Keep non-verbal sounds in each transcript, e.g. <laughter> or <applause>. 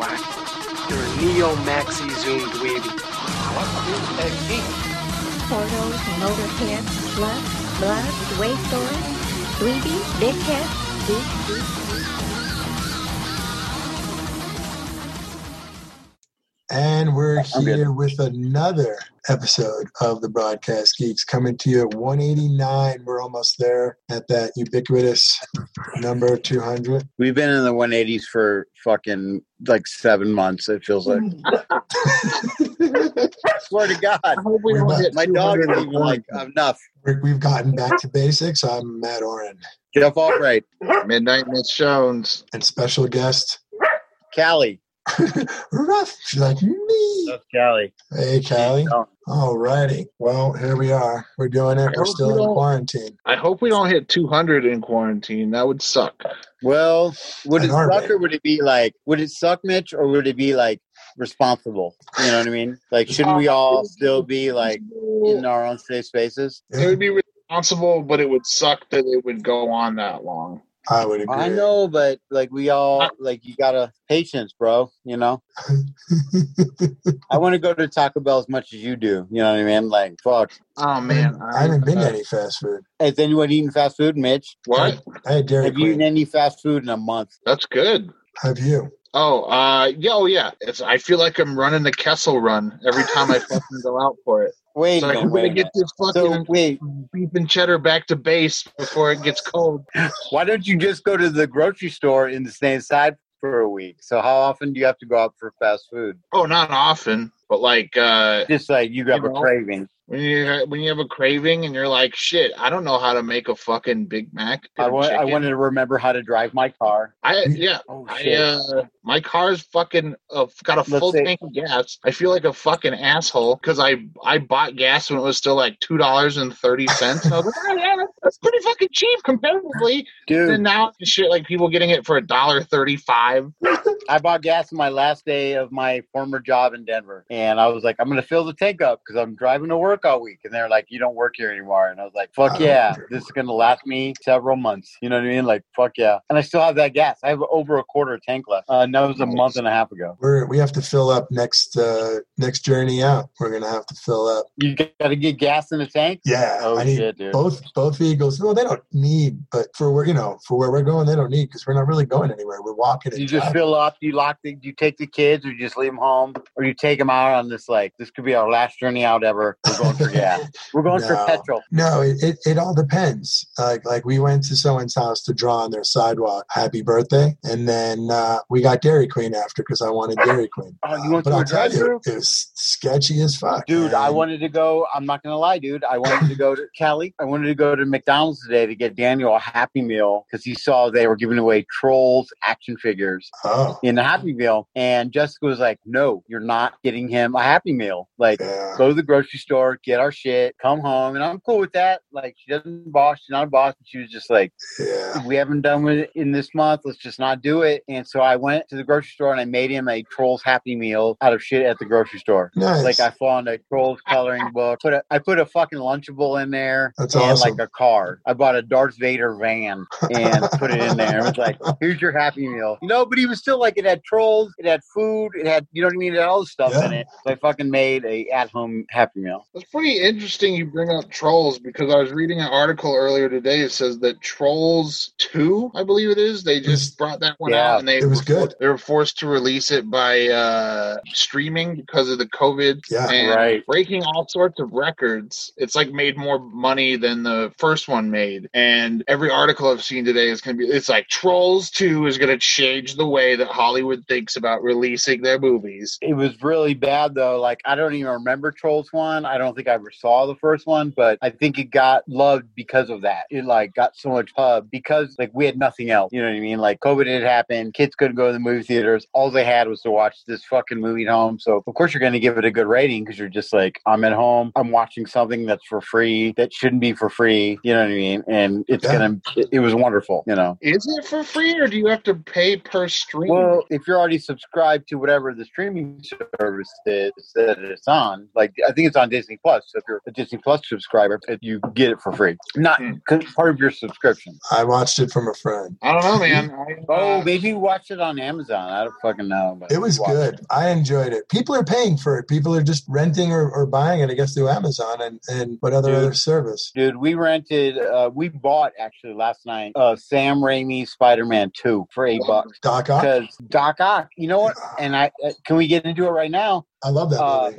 You're a neo maxi zoom dweeby. What is a geek? Portals, motorhead, slut, blood, wasteland, 3D, big head, geek, geek, And we're I'm good. here with another episode of the Broadcast Geeks coming to you at 189. We're almost there at that ubiquitous number 200. We've been in the 180s for fucking like seven months. It feels like. <laughs> Swear to God, we don't hit my dog is even like enough. We're- We've gotten back to basics. I'm Matt Oren Jeff Albright, Midnight Miss Jones. and special guest, Callie. Ruff. She's like, me. That's Callie. Hey, Callie. All righty. Well, here we are. We're doing it. We're still we in quarantine. I hope we don't hit 200 in quarantine. That would suck. Well, would it suck or would it be like, would it suck, Mitch, or would it be like responsible? You know what I mean? Like, shouldn't we all still be like in our own safe spaces? It would be responsible, but it would suck that it would go on that long. I would agree. I know, but like we all like you gotta patience, bro. You know, I want to go to Taco Bell as much as you do. You know what I mean? Like, fuck. Oh man, I haven't been to any fast food. Has anyone eaten fast food, Mitch? What? I had Dairy Have you eaten any fast food in a month? That's good. Have you? Oh, uh, yeah, oh yeah. It's. I feel like I'm running the Kessel run every time I <laughs> fucking go out for it. Wait, It's like, a I'm minute, gonna get this So fucking wait, beef and cheddar back to base before it gets cold. <laughs> why don't you just go to the grocery store in the same side for a week? So how often do you have to go out for fast food? Oh, not often, but like uh, Just like you have You a know? craving. when you when you have a craving and you're like, shit, I don't know how to make a fucking Big Mac. I want. I chicken." wanted to remember how to drive my car. I <laughs> yeah. Oh I uh, my car's fucking uh, got a Let's full say- tank of gas. I feel like a fucking asshole because I I bought gas when it was still like two dollars and thirty cents. I was like, oh, yeah, that's pretty fucking cheap comparatively. Dude, And now shit like people getting it for a dollar thirty five. I bought gas on my last day of my former job in Denver, and I was like, I'm gonna fill the tank up because I'm driving to work all week. And they're like, You don't work here anymore. And I was like, Fuck Oh. yeah, this is gonna last me several months. You know what I mean? Like, fuck yeah. And I still have that gas. I have over a quarter tank left. Uh, and that was a month and a half ago. We're we have to fill up next uh next journey out. We're gonna have to fill up. You gotta get gas in the tank. Yeah, Oh I need shit, dude. both both vehicles. Well, they don't need, but for where you know for where we're going, they don't need because we're not really going anywhere. We're walking. You just fill up. You lock the. You take the kids, or you just leave them home, or you take them out on this like this could be our last journey out ever. We're going for gas. <laughs> We're going for petrol. No, it, it, it all depends. Like like we went to someone's house to draw on their sidewalk "Happy Birthday," and then uh, we got Dairy Queen after because I wanted Dairy Queen. Oh, you went but to I'll tell you, it was sketchy as fuck, Dude, I wanted to go. I'm not gonna lie, dude. I wanted to go to <laughs> Kelly. I wanted to go to McDonald's today to get Daniel a Happy Meal because he saw they were giving away Trolls action figures Oh, in the Happy Meal, and Jessica was like, "No, you're not getting him a Happy Meal. Like, yeah. go to the grocery store, get our shit, come home." And I'm cool with that. Like, she doesn't boss. She's not a boss. And she was just like, Yeah. we haven't done it in this month. Let's just not do it. And so I went to the grocery store and I made him a Trolls Happy Meal out of shit at the grocery store. Nice. Like I found a Trolls coloring book. Put a, I put a fucking Lunchable in there That's and awesome. like a car. I bought a Darth Vader van and put it in there. It was like, <laughs> here's your Happy Meal. You know, but he was still like, it had trolls, it had food, it had, you know what I mean? It had all the stuff Yeah. in it. So I fucking made a at home Happy Meal. It's pretty interesting you bring up Trolls because I was reading an article earlier today. It says that Trolls Two, I believe it is, they just brought that one Yeah, out and they it was were good. they were forced to release it by uh, streaming because of the COVID Yeah. and Right. breaking all sorts of records. It's like made more money than the first one made. And every article I've seen today is going to be it's like Trolls Two is going to change the way that Hollywood thinks about releasing their movies. It was really bad though. Like I don't even remember Trolls one. I don't think I ever saw the first one, but I think it got loved because of that. It like got so much pub because like we had nothing else. You know what I mean? Like COVID had happened, kids couldn't go to the movie theaters. All they had was to watch this fucking movie at home. So of course you're going to give it a good rating because you're just like I'm at home. I'm watching something that's for free that shouldn't be for free. You know what I mean? And it's Yeah. gonna. It, it was wonderful. You know. Is it for free or do you have to pay per stream? Well, if you're already subscribed to whatever the streaming service is that it's on, like I think it's on Disney Plus. So if you're a Disney Plus subscriber, you get it for free, not. 'cause part of your subscription. I watched it from a friend. I don't know, man. <laughs> I, Oh, uh, maybe you watched it on Amazon. I don't fucking know. But It was you watched good. I enjoyed it. People are paying for it. People are just renting or, or buying it, I guess, through Amazon and, and what other Dude. other service. Dude, we rented, uh, we bought actually last night uh, Sam Raimi's Spider Man 2 for eight bucks. Doc Ock. Because Doc Ock, you know what? And I uh, can we get into it right now? I love that Uh.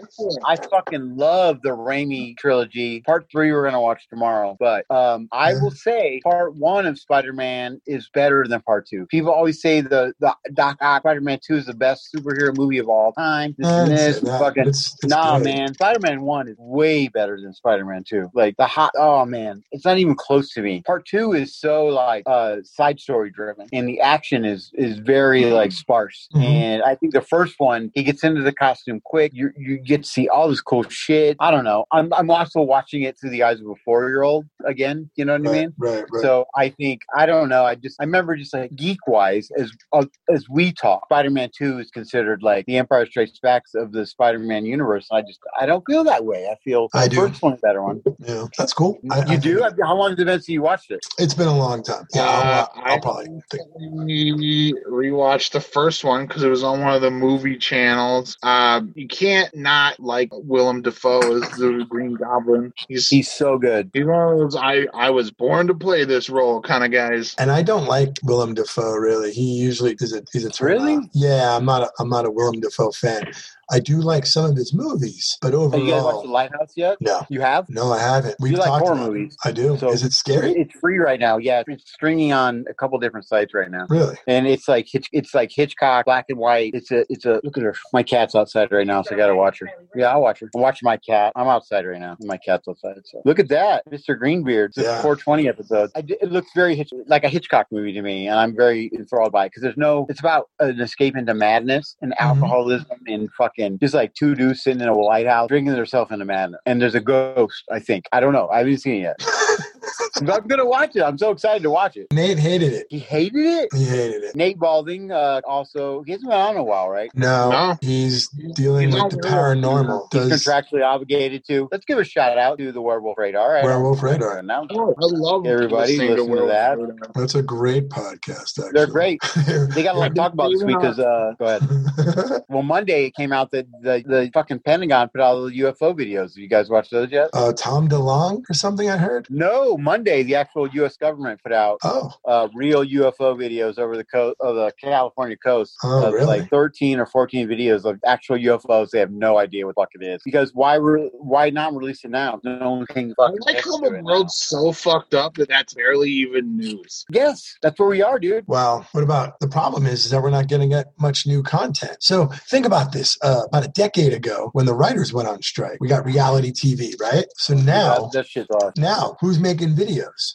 I fucking love the Raimi trilogy. Part three we're gonna watch tomorrow, but um, I Yeah. will say part one of Spider Man is better than part two. People always say the the Doc Ock Spider Man two is the best superhero movie of all time. This I and this, that, fucking it's, it's Nah, great. man. Spider Man 1 is way better than Spider Man 2. Like, the hot, oh, man. It's not even close to me. Part 2 is so, like, uh, side story driven, and the action is is very, like, sparse. Mhm. And I think the first one, he gets into the costume quick. You, you get to see all this cool shit. I don't know. I'm, I'm also watching it through the eyes of a four year old again. You know what I mean? right, right. So I think I don't know. I just I remember just like geek wise as uh, as we talk, Spider Man Two is considered like the Empire Strikes Back of the Spider Man universe. And I just I don't feel that way. I feel I the do. first one's a better one. yeah, that's cool. I, you I do? think- How long has it been since you watched it? It's been a long time. Yeah, I'll, Uh, I'll probably think. We rewatched the first one because it was on one of the movie channels. Uh, you can't not like Willem Dafoe as the Green Goblin. He's He's so good. he's one of those I I was born to play this role kind of guys. And I don't like Willem Dafoe really. He usually is a he's a turn Really? off. Yeah, I'm not a I'm not a Willem Dafoe fan. I do like some of his movies, but Have you guys watched The Lighthouse yet? no, You have? no, I haven't. We've you like talked horror it. movies? I do. So- is it scary? It's free right now. Yeah, it's streaming on a couple different sites right now. Really? and it's like it's like Hitchcock, black and white. It's a it's a look at her. My cat's outside right now, so I gotta watch her. Yeah, I'll watch her. I'm watching my cat. I'm outside right now. My cat's outside. So look at that, Mr. Greenbeard. It's Yeah. 420 episode. I, it looks very Hitch, like a Hitchcock movie to me, and I'm very enthralled by it because there's no. It's about an escape into madness and Mm-hmm. alcoholism and fucking just like two dudes sitting in a lighthouse drinking themselves into madness. And there's a ghost. I think I don't know. I haven't seen it yet. <laughs> but I'm gonna watch it. I'm so excited to watch it. Nate hated it. He hated it. He hated it. Nate Balding uh, also he hasn't been on in a while, right? No, No. he's dealing He's with the Werewolf. paranormal. He's Does contractually obligated to. Let's give a shout out to the Werewolf Radar. I Werewolf don't- Radar. Now Oh, I love Everybody listening listen to Werewolf that. Radar. that's a great podcast. Actually, they're great. <laughs> They got a lot to talk about this week. Because uh, go ahead. <laughs> Well, Monday it came out that the, the fucking Pentagon put out the UFO videos. Have you guys watched those yet? uh, Tom DeLonge or something. I heard. No, Monday the actual U.S. government put out Oh, uh, real UFO videos over the coast of the California coast. Oh, of really? Like thirteen or fourteen videos of actual UFOs. They have no idea what the fuck it is. Because why? Re- why not release it now? No one can I fucking. like how the it now. world's so fucked up that that's barely even news. Yes, that's where we are, dude. Well, what about the problem is, is that we're not getting at much new content. So think about this. Uh, about a decade ago, when the writers went on strike, we got reality TV, right? So now, that, that shit's awesome. now who's making videos?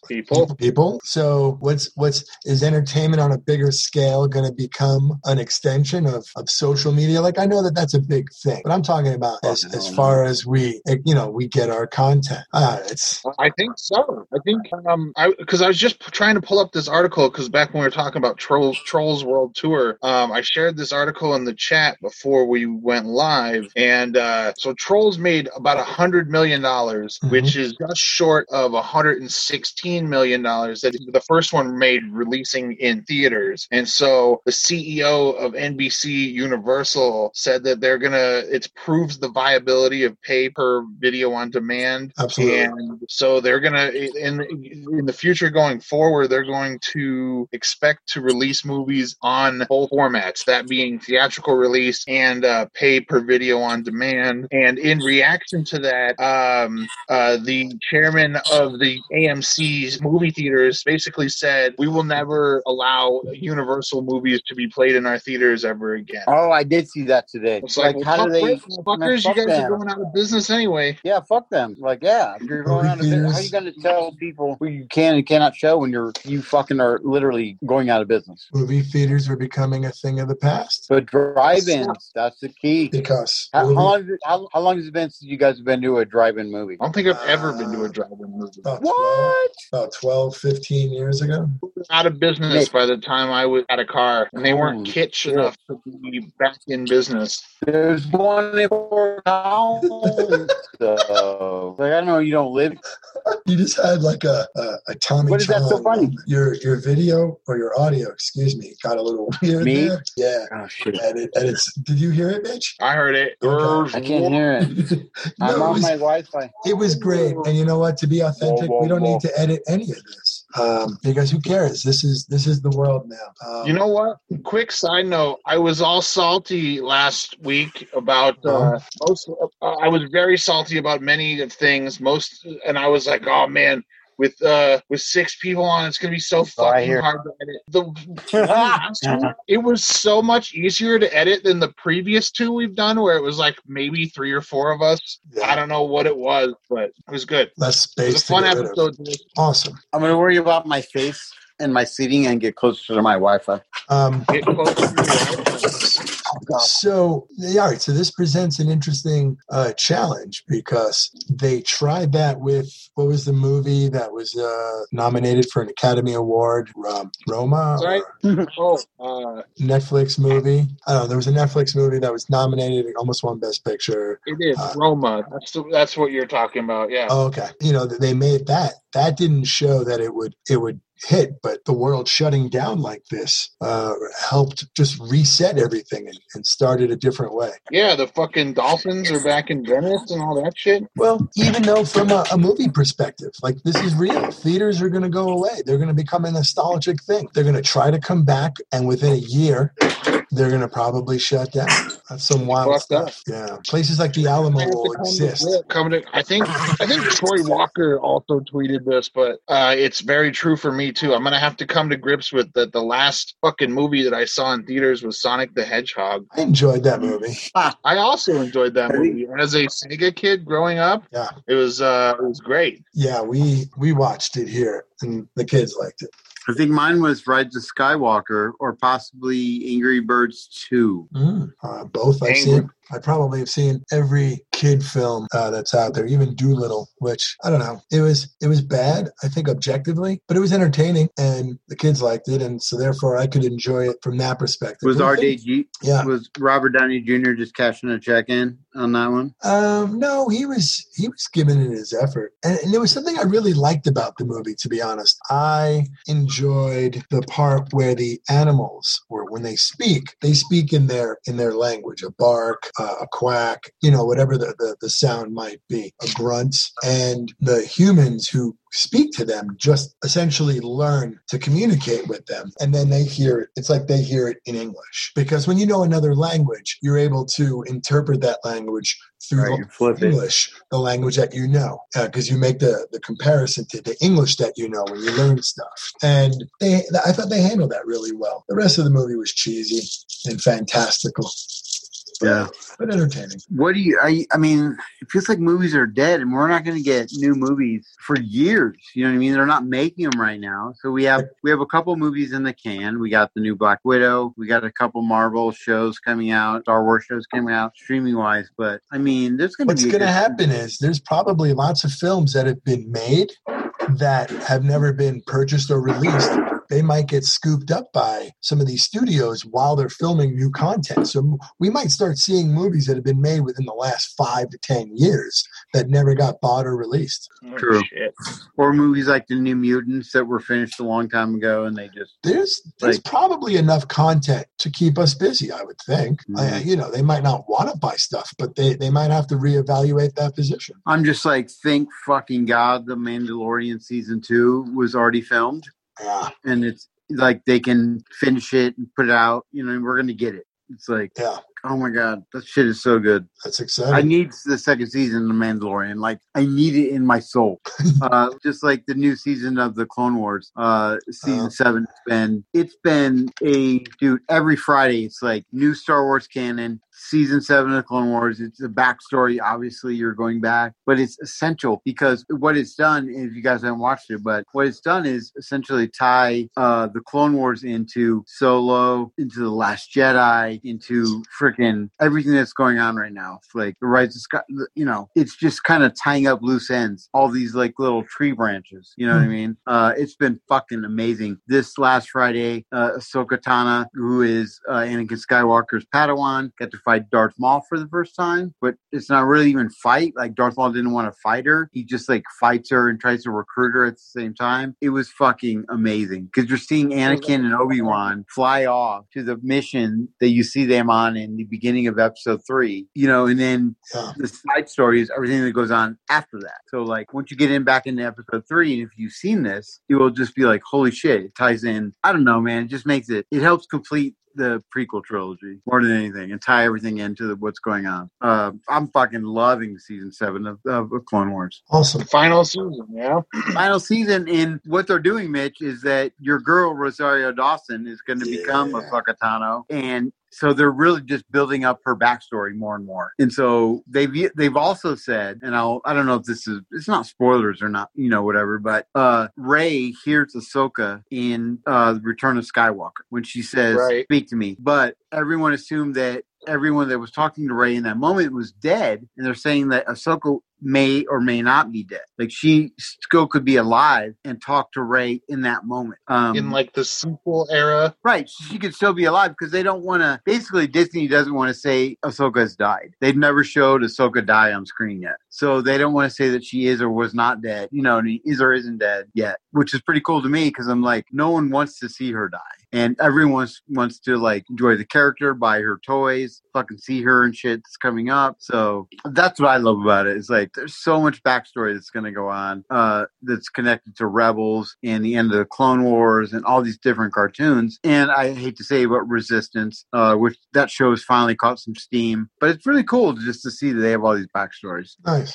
People. People. So what's what's is entertainment on a bigger scale going to become an extension of, of social media? Like I know that that's a big thing, but I'm talking about as, Fucking as far as we you know we get our content. Uh, it's I think so. I think um, I because I was just trying to pull up this article because back when we were talking about Trolls Trolls World Tour, um, I shared this article in the chat before we went live, and uh, so Trolls made about a hundred million dollars, Mhm. which is just short of a hundred and sixteen million dollars that the first one made releasing in theaters. And so the CEO of NBC Universal said that they're gonna it proves the viability of pay per video on demand absolutely. and so they're gonna in in the future going forward they're going to expect to release movies on both formats that being theatrical release and uh, pay per video on demand and in reaction to that um, uh, the chairman of the AMC's movie theaters basically said we will never allow Universal movies to be played in our theaters ever again. Oh, I did see that today. It's like, like, well, how fuck do they? those fuckers? You guys them. are going out of business anyway. Yeah, fuck them. Like, yeah, you're going out of business, how are you going to tell people who you can and cannot show when you're you fucking are literally going out of business? Movie theaters are becoming a thing of the past But drive-ins, that's the key. because How, how movie- long? How, how long has it been since you guys have been to a drive-in movie? I don't think I've ever been to a uh, drive-in movie. about 12, What? about 12, 15 years ago. Out of business by the time I was at a car, and they weren't Holy kitsch shit. enough to be back in business. There's one in Fort Collins, <laughs> so like I know you don't live. You just had like a a, a Tommy. What is that so funny? Your your video or your audio, excuse me, got a little <laughs> weird Me? there. Yeah. Oh shit! And, it, and it's. Did you hear it, Mitch? I heard it. Okay. I can't hear it. <laughs> I'm no, it on was, my Wi-Fi. it was great. And you know what? To be authentic, Whoa, whoa, we don't whoa. Need to edit any of this um, because who cares? This is this is the world now. Um, You know what? Quick side note: I was all salty last week about uh, most. Uh, I was very salty about many of things. Most, and I was like, "Oh man." With uh with six people on, it's gonna be so Oh, fucking hear. hard to edit. The <laughs> it was so much easier to edit than the previous two we've done, where it was like maybe three or four of us. Yeah. I don't know what it was, but it was good. less It was space. a fun to get rid of. episode. Awesome. I'm gonna worry about my face and my seating and get closer to my Wi-Fi. Um, Get closer to So, yeah, all right. So this presents an interesting uh, challenge because they tried that with what was the movie that was uh, nominated for an Academy Award? Um, Roma, Right. Oh, uh, Netflix movie. I don't know. There was a Netflix movie that was nominated, it almost won Best Picture. it is Uh, Roma. That's the, that's what you're talking about. Yeah. Oh, okay. You know, they made that. That didn't show that it would it would hit, but the world shutting down like this uh, helped just reset everything and, and started a different way. Yeah, the fucking dolphins are back in Venice and all that shit. Well, even though from a, a movie perspective, like this is real. Theaters are going to go away. They're going to become a nostalgic thing. They're going to try to come back, and within a year, they're going to probably shut down. That's some wild Fucked up. stuff. Yeah, places like the Alamo will exist. Come to, I think I think Troy Walker also tweeted this, but uh, it's very true for me too. I'm gonna have to come to grips with that. The last fucking movie that I saw in theaters was Sonic the Hedgehog. I enjoyed that movie. I also enjoyed that movie as a Sega kid growing up. Yeah, It was uh, it was great. yeah. We we watched it here, and the kids liked it. I think mine was Rise of Skywalker or possibly Angry Birds 2. Mm. Uh, both I've Angry. seen. I probably have seen every kid film uh, that's out there, even Dolittle, which I don't know. It was it was bad, I think, objectively, but it was entertaining, and the kids liked it, and so therefore I could enjoy it from that perspective. Was What do you think? RDG? Yeah. Was Robert Downey Jr. just cashing a check in on that one? Um, no, he was he was giving it his effort, and, and there was something I really liked about the movie. To be honest, I enjoyed the part where the animals were when they speak, they speak in their in their language, a bark, uh, a quack, you know, whatever the, the the sound might be, a grunt, and the humans who speak to them just essentially learn to communicate with them. And then they hear it it's like they hear it in english. Because when you know another language you're able to interpret that language through Right, flip it. english the language that you know. Because you make the, the comparison to the english that you know when you learn stuff. And they i thought they handled that really well. The rest of the movie was cheesy and fantastical but, Yeah. but entertaining What do you? I, I mean, it feels like movies are dead, and we're not going to get new movies for years. You know what I mean? They're not making them right now. So we have we have a couple movies in the can. We got the new Black Widow. We got a couple Marvel shows coming out, Star Wars shows coming out, streaming wise. But I mean, there's going to What's going to happen is there's probably lots of films that have been made that have never been purchased or released. They might get scooped up by some of these studios while they're filming new content. So we might start seeing movies that have been made within the last five to 10 years that never got bought or released. True. Oh, Shit. Or movies like the New Mutants that were finished a long time ago, and they just There's there's Like- probably enough content to keep us busy, I would think. I, Mhm. you know, they might not want to buy stuff, but they, they might have to reevaluate that position. I'm just like, thank fucking God the Mandalorian season two was already filmed. Yeah, And it's like they can finish it and put it out, you know, and we're going to get it. It's like, yeah. Oh my god, that shit is so good. That's exciting. I need the second season of The Mandalorian. Like I need it in my soul. <laughs> uh, just like the new season of the Clone Wars, uh, season Uh-huh. seven. It's been it's been a dude. Every Friday, it's like new Star Wars canon. Season seven of Clone Wars. It's a backstory. Obviously, you're going back, but it's essential because what it's done. If you guys haven't watched it, but what it's done is essentially tie uh, the Clone Wars into Solo, into the Last Jedi, into freaking everything that's going on right now. It's Like the Rise of Sky, you know, it's just kind of tying up loose ends. All these like little tree branches. You know what I mean? Uh, it's been fucking amazing. This last Friday, uh, Ahsoka Tano, who is uh, Anakin Skywalker's Padawan, got to fight Darth Maul for the first time. But it's not really even fight. Like Darth Maul didn't want to fight her. He just like fights her and tries to recruit her at the same time. It was fucking amazing because you're seeing Anakin and Obi Wan fly off to the mission that you see them on in the beginning of Episode Three. You know, and then Yeah. the side story is everything that goes on after that. So like once you get in back into episode three, and if you've seen this, you will just be like, holy shit, it ties in. I don't know, man. It just makes it it helps complete the prequel trilogy more than anything and tie everything into the, what's going on. Uh, I'm fucking loving season seven of, of Clone Wars. Awesome. Final season, yeah. <clears throat> Final season, and what they're doing, Mitch, is that your girl Rosario Dawson is going to become a Yeah. Ahsoka Tano, and so they're really just building up her backstory more and more. And so they've they've also said, and I'll I don't know if this is it's not spoilers or not, you know, whatever, but uh Rey hears Ahsoka in uh Return of Skywalker when she says, Right. "Speak to me," but everyone assumed that everyone that was talking to Rey in that moment was dead, and they're saying that Ahsoka may or may not be dead. Like she still could be alive and talk to Rey in that moment. Um, In like the sequel era. Right. She could still be alive because they don't want to. Basically, Disney doesn't want to say Ahsoka has died. They've never showed Ahsoka die on screen yet. So they don't want to say that she is or was not dead, you know, and is or isn't dead yet, which is pretty cool to me because I'm like, no one wants to see her die. And everyone wants to like enjoy the character, buy her toys, fucking see her and shit that's coming up. So that's what I love about it. It's like there's so much backstory that's going to go on uh, that's connected to Rebels and the end of the Clone Wars and all these different cartoons. And I hate to say, but Resistance, uh, which that show has finally caught some steam. But it's really cool just to see that they have all these backstories. Nice.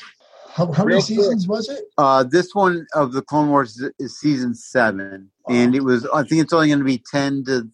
How, how many Real quick. seasons was it? Uh, this one of the Clone Wars is- season seven, and it was. I think it's only going to be ten to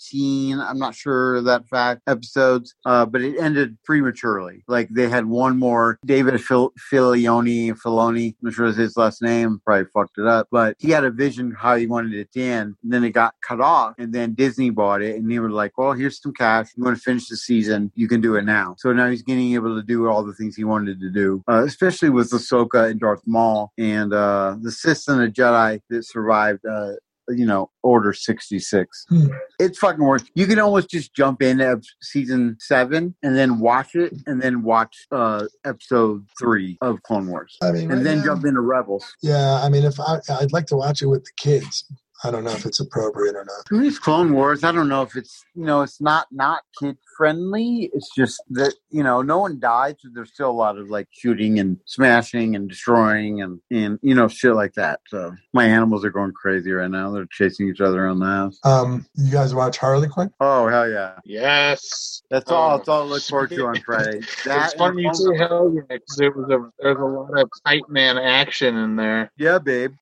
thirteen. I'm not sure that fact episodes, uh, but it ended prematurely. Like they had one more. David Fil- Filioni, Filoni, I'm not sure is his last name. Probably fucked it up, but he had a vision how he wanted it to end. And then it got cut off, and then Disney bought it, and they were like, "Well, here's some cash. You want to finish the season? You can do it now." So now he's getting able to do all the things he wanted to do, uh, especially with Ahsoka and Darth Maul and uh, the Sith and the Jedi that survived. Uh, you know, Order 66. Hmm. It's fucking worth You can almost just jump into season seven and then watch it and then watch uh episode three of Clone Wars. I mean, right And then now- jump into Rebels. Yeah, I mean, if I, I'd like to watch it with the kids. I don't know if it's appropriate or not. I mean, it's Clone Wars. I don't know if it's you know it's not not kid friendly. It's just that you know no one died, so there's still a lot of like shooting and smashing and destroying and and you know shit like that. So my animals are going crazy right now. They're chasing each other around the house. Um, you guys watch Harley Quinn? Oh hell yeah! Yes. That's all. Oh. That's all I look forward to on Friday. That it's funny you and- say hell yeah, 'cause it was a, there's a lot of tight man action in there. yeah, babe.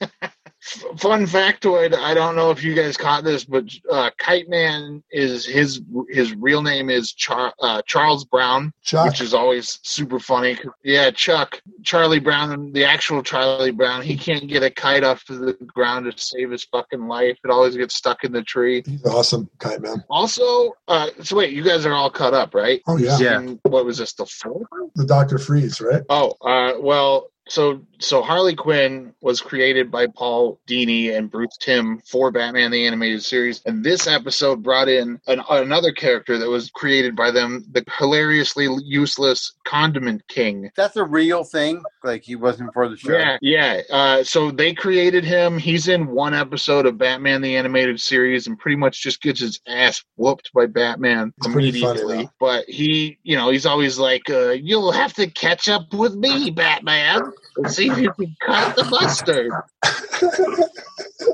<laughs> F- Fun factoid: I don't know if you guys caught this, but uh, Kite Man is his his real name is Char- uh, Charles Brown, Chuck. which is always super funny. Yeah, Chuck Charlie Brown, the actual Charlie Brown, he can't get a kite off to the ground to save his fucking life. It always gets stuck in the tree. He's awesome, Kite Man. Also, uh, so wait, you guys are all caught up, right? Oh yeah, Yeah. And what was this? The fourth? the Doctor Freeze, right? Oh, uh, well, so so Harley Quinn was created by Paul Dini and Bruce Timm for Batman the Animated Series, and this episode brought in an, another character that was created by them, the hilariously useless Condiment King. That's a real thing. Like he wasn't for the show. Yeah, yeah. Uh, so they created him. He's in one episode of Batman the Animated Series, and pretty much just gets his ass whooped by Batman It's pretty funny, immediately. but he, you know, he's always like, uh, "You'll have to catch up with me, Batman, see if you can cut the mustard."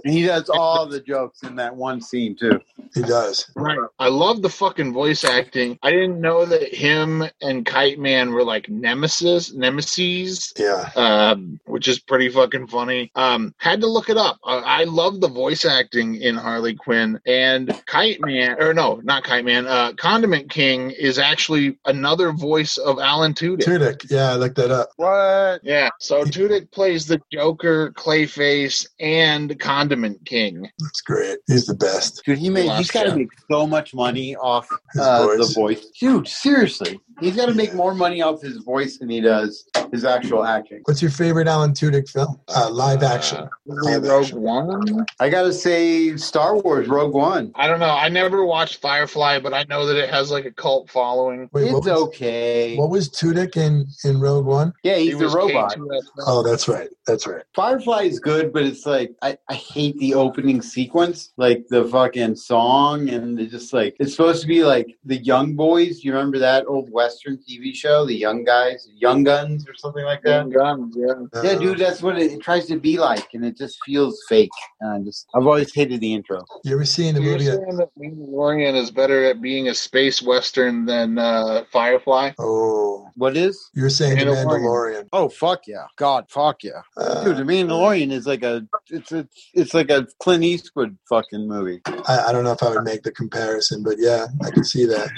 And <laughs> he does all the jokes in that one scene too. He does. Right. I love the fucking voice acting. I didn't know that him and Kite Man were like nemesis, nemesis. Yeah. Um, which is pretty fucking funny. Um, had to look it up. Uh, I love the voice acting in Harley Quinn and Kite Man, or no, not Kite Man. Uh, Condiment King is actually another voice of Alan Tudyk. Tudyk. Yeah, I looked that up. What? Yeah, so Tudyk plays the Joker, Clayface, and Condiment King. That's great. He's the best. Dude, he made. He's got to shot. make so much money off uh, voice. the voice. Dude, seriously, he's got to make more money off his voice than he does his actual acting. What's your favorite Alan Tudyk film? Uh, live action. Uh, Live Rogue action. One. I gotta say, Star Wars Rogue One. I don't know. I never watched Firefly, but I know that it has like a cult following. Wait, what it's was, okay. what was Tudyk in, in Rogue One? yeah, He he's the was robot. K2SO. Oh, that's right. That's right. Firefly is good, but it's like I, I hate the opening sequence, like the fucking song, and it's just like it's supposed to be like the Young Boys. You remember that old Western TV show, The Young Guys, Young Guns, or something like that? Young Guns, yeah. Yeah, Uh, dude, that's what it, it tries to be like, and it just feels fake. And I just, I've always hated the intro. You ever seen the You're movie? saying that Mandalorian is better at being a space western than uh, Firefly? Oh, What is? you're saying Mandalorian. Mandalorian. Oh fuck yeah, God, fuck yeah, Uh, dude. The Mandalorian is like a, it's a, it's like a Clint Eastwood fucking movie. I, I don't know if I would make the comparison, but yeah, I could see that.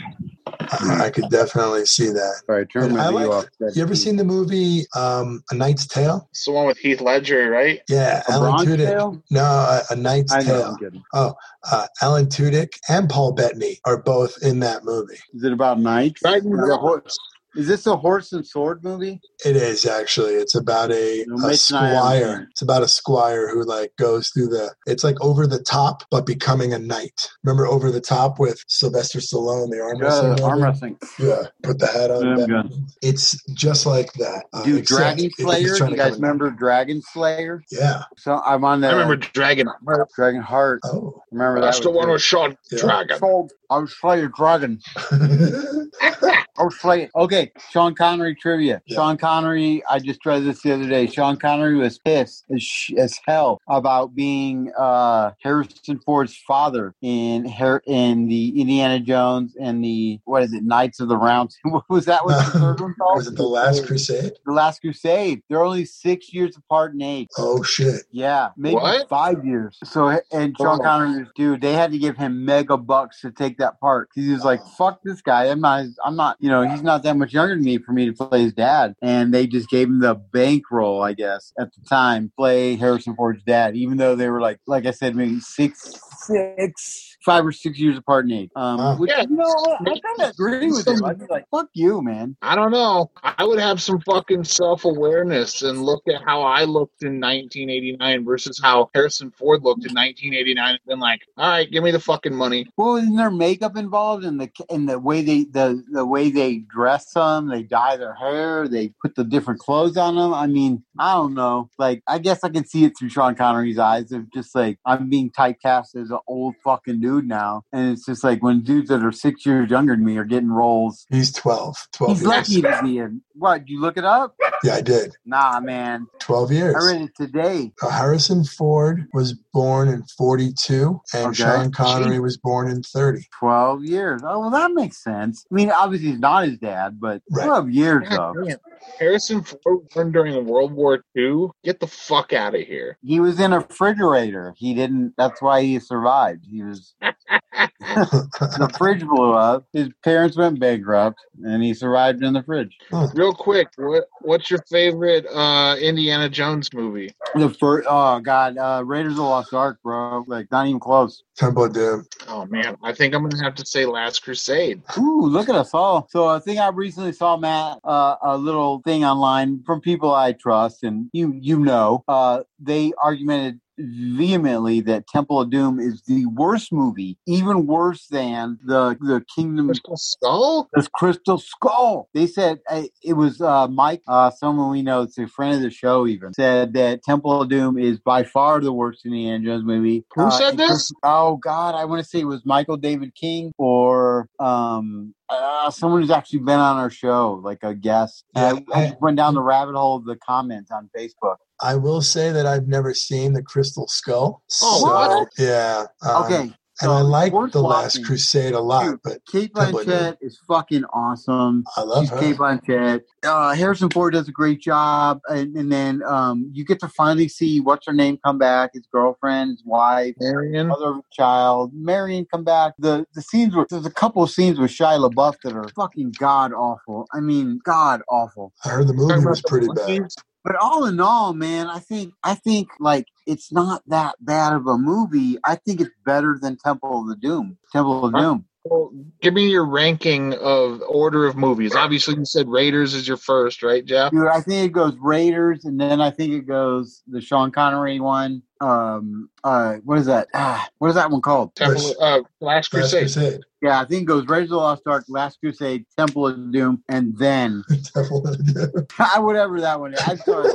I, I could definitely see that. All right, turn my I video like- off. You ever seen the movie um, A Knight's Tale? It's the one with Heath Ledger, right? Yeah, A Alan Bronze Tudyk. Tale? No, a, a Knight's I know. Tale. I'm kidding. Uh, Alan Tudyk and Paul Bettany are both in that movie. Is it about knights? Dragon Is, a horse? Is this a horse and sword movie? It is actually. It's about a, No, a Mitch and I haven't seen squire. It's about a squire who like goes through the. It's like over the top, but becoming a knight. Remember over the top with Sylvester Stallone, the arm wrestling. Yeah, arm wrestling. Yeah, put the hat on. Yeah, I'm that- good. It's just like that. uh, Dude, except Dragon Slayer. You guys come in- remember Dragon Slayer? Yeah. So I'm on that. I remember Dragon. Dragon Heart. Oh. Remember That's that? the one good. with Sean Yeah. Dragon. Sold. I was Slayer Dragon. <laughs> I was Okay, Sean Connery trivia. Yeah. Sean Connery. I just read this the other day. Sean Connery was pissed as, sh- as hell about being uh, Harrison Ford's father in Har- in the Indiana Jones and the what is it Knights of the Round? <laughs> what was that? What the third one called? Was it the Last Crusade? The Last Crusade. They're only six years apart in age. Oh shit! Yeah, maybe What? five years. So, and Sean Oh. Connery, dude, they had to give him mega bucks to take that part because he was like, "Fuck this guy. I'm not. I'm not. You know, he's not that much younger than me for me to play his dad." And they just gave him the bankroll, I guess, at the time, play Harrison Ford's dad, even though they were like, like I said, maybe six, six. Or six years apart in age. Um, Wow. which, Yeah. you know, I kind of agree with him. I'd be like, "Fuck you, man." I don't know. I would have some fucking self awareness and look at how I looked in 1989 versus how Harrison Ford looked in 1989 and been like, all right, give me the fucking money. Well, isn't there makeup involved in the in the way they the the way they dress them? They dye their hair. They put the different clothes on them. I mean, I don't know. Like, I guess I can see it through Sean Connery's eyes of just like I'm being typecast as an old fucking dude now, and it's just like when dudes that are six years younger than me are getting roles. He's 12. 12 He's years. lucky to be in. What? You look it up? Yeah, I did. Nah, man. 12 years. I read it today. Uh, Harrison Ford was born in 42, and Okay. Sean Connery was born in 30. Twelve years. Oh, well, that makes sense. I mean, obviously he's not his dad, but Right. twelve years God though. damn. Harrison Ford born during World War II? Get the fuck out of here. He was in a refrigerator. He didn't. That's why he survived. He was. <laughs> the fridge blew up. His parents went bankrupt, and he survived in the fridge. Real quick, what what's your favorite uh, Indiana Jones movie? The first. Oh God, uh, Raiders of the Lost Ark, bro. Like not even close. Temple of Doom. Oh man, I think I'm gonna have to say Last Crusade. Ooh, look at us all. So I think I recently saw Matt uh, a little thing online from people I trust, and you you know, uh, they argumented vehemently that Temple of Doom is the worst movie, even worse than the the Kingdom Crystal Skull? This Crystal Skull. They said uh, it was uh, Mike, uh, someone we know, it's a friend of the show, even said that Temple of Doom is by far the worst Indiana Jones movie. Who Uh, said this? Chris- oh God, I want to say it was Michael David King or um, uh, someone who's actually been on our show, like a guest. And I, I just went down the rabbit hole of the comments on Facebook. I will say that I've never seen the Crystal Skull. Oh, so, what? Yeah. um, Okay. And I like the Last watching. Crusade a lot, Dude, but Cate Blanchett is fucking awesome. I love She's her. Cate Blanchett. Uh, Harrison Ford does a great job, and, and then um, you get to finally see what's her name come back, his girlfriend, his wife, Marion. mother child, Marion come back. The the scenes were there's a couple of scenes with Shia LaBeouf that are fucking god awful. I mean, god awful. I heard the movie was pretty bad. But all in all, man, I think I think like it's not that bad of a movie. I think it's better than Temple of the Doom. Temple of Doom. Well, give me your ranking of order of movies. Obviously, you said Raiders is your first, right, Jeff? Dude, I think it goes Raiders, and then I think it goes the Sean Connery one. Um, uh, what is that? Ah, what is that one called? Temple, uh, Last Last Crusade. Crusade. Yeah, I think it goes Raiders of the Lost Ark, Last Crusade, Temple of Doom, and then <laughs> Temple of Doom. <laughs> whatever that one is. I'm sorry,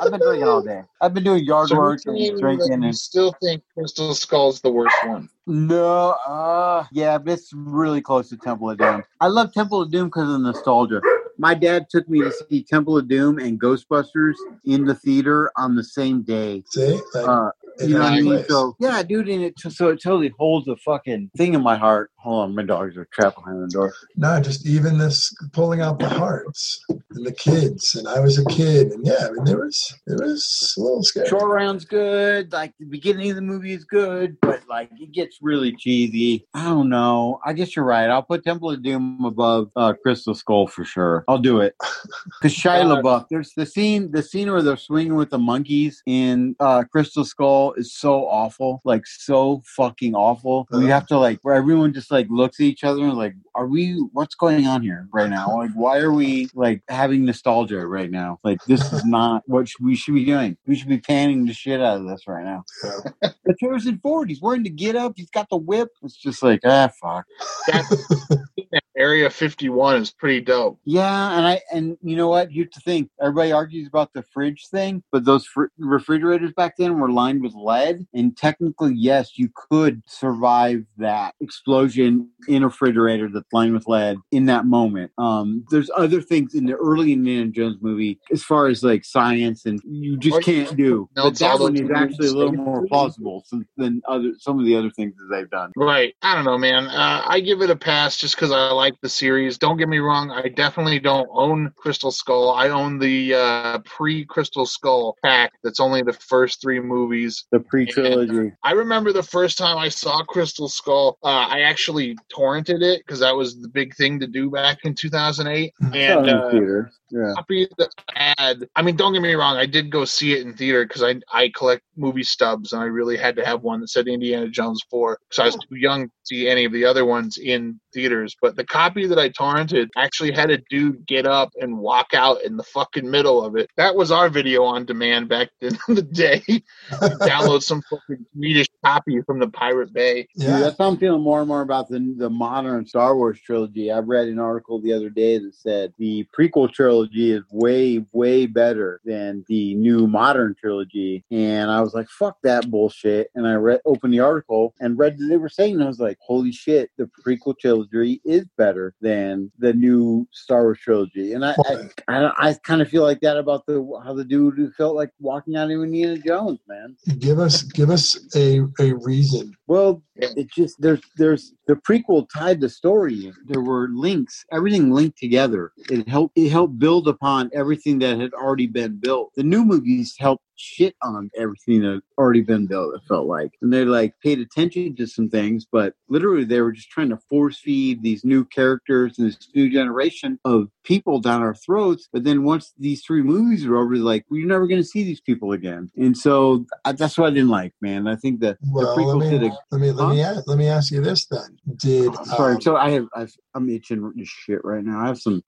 I've been drinking all day. I've been doing yard So work and that drinking. you And still think Crystal Skull's the worst one? no, uh, yeah, but it's really close to Temple of Doom. I love Temple of Doom because of nostalgia. My dad took me to see Temple of Doom and Ghostbusters in the theater on the same day. See? Like, Uh, you know what I mean? So yeah, dude, and it so it totally holds a fucking thing in my heart. Hold on, my dogs are trapped behind the door. No, just even this pulling out the hearts and the kids. And I was a kid, and yeah, I mean, there was it was a little scary. Short round's good. Like the beginning of the movie is good, but like it gets really cheesy. I don't know. I guess you're right. I'll put Temple of Doom above uh, Crystal Skull for sure. I'll do it <laughs> because Shia LaBeouf. There's the scene, the scene where they're swinging with the monkeys in uh, Crystal Skull is so awful, like so fucking awful. We Uh-huh. have to like where everyone just like looks at each other and like, are we? What's going on here right now? Like, why are we like having nostalgia right now? Like, this is <laughs> not what we should be doing. We should be panning the shit out of this right now. Yeah. But Harrison Ford, he's wearing the get up. He's got the whip. It's just like ah fuck. <laughs> Area 51 is pretty dope. Yeah, and I and you know what? Here's the thing: everybody argues about the fridge thing, but those fr- refrigerators back then were lined with lead, and technically, yes, you could survive that explosion in a refrigerator that's lined with lead in that moment. Um, there's other things in the early Indiana Jones movie, as far as like science, and you just Or- can't do. No, But that one is actually a little more plausible than- than other some of the other things that they've done. Right. I don't know, man. Uh, I give it a pass just because I like the series. Don't get me wrong. I definitely don't own Crystal Skull. I own the uh, pre Crystal Skull pack that's only the first three movies. The pre trilogy. I remember the first time I saw Crystal Skull, uh, I actually torrented it because that was the big thing to do back in 2008. And uh, yeah. copy that I had. I mean, don't get me wrong. I did go see it in theater because I I collect movie stubs and I really had to have one that said Indiana Jones four because I was too young to see any of the other ones in theaters. But the copy that I torrented actually had a dude get up and walk out in the fucking middle of it. That was our video on demand back <laughs> in the day. <laughs> download some fucking Swedish copy from the Pirate Bay. Dude, yeah. that's how I'm feeling more and more about the the modern Star Wars trilogy. I read an article the other day that said the prequel trilogy is way, way better than the new modern trilogy. And I was like, fuck that bullshit. And I read opened the article and read that they were saying, I was like, holy shit, the prequel trilogy is better than the new Star Wars trilogy. And I I, I, I kind of feel like that about the how the dude who felt like walking out of Indiana Jones, man. Give us give us a a reason. Well, Yeah. it just there's there's the prequel tied the story. in. There were links, everything linked together. It helped it helped build upon everything that had already been built. The new movies helped shit on everything that had already been built. It felt like, and they like paid attention to some things, but literally they were just trying to force feed these new characters and this new generation of people down our throats. But then once these three movies are over, like we're never going to see these people again. And so I, that's what I didn't like, man. I think that the Well, prequel let did a let me let me ask, let me ask you this then. Did Oh, sorry. um, so I have, I've, I'm itching shit right now. I have some.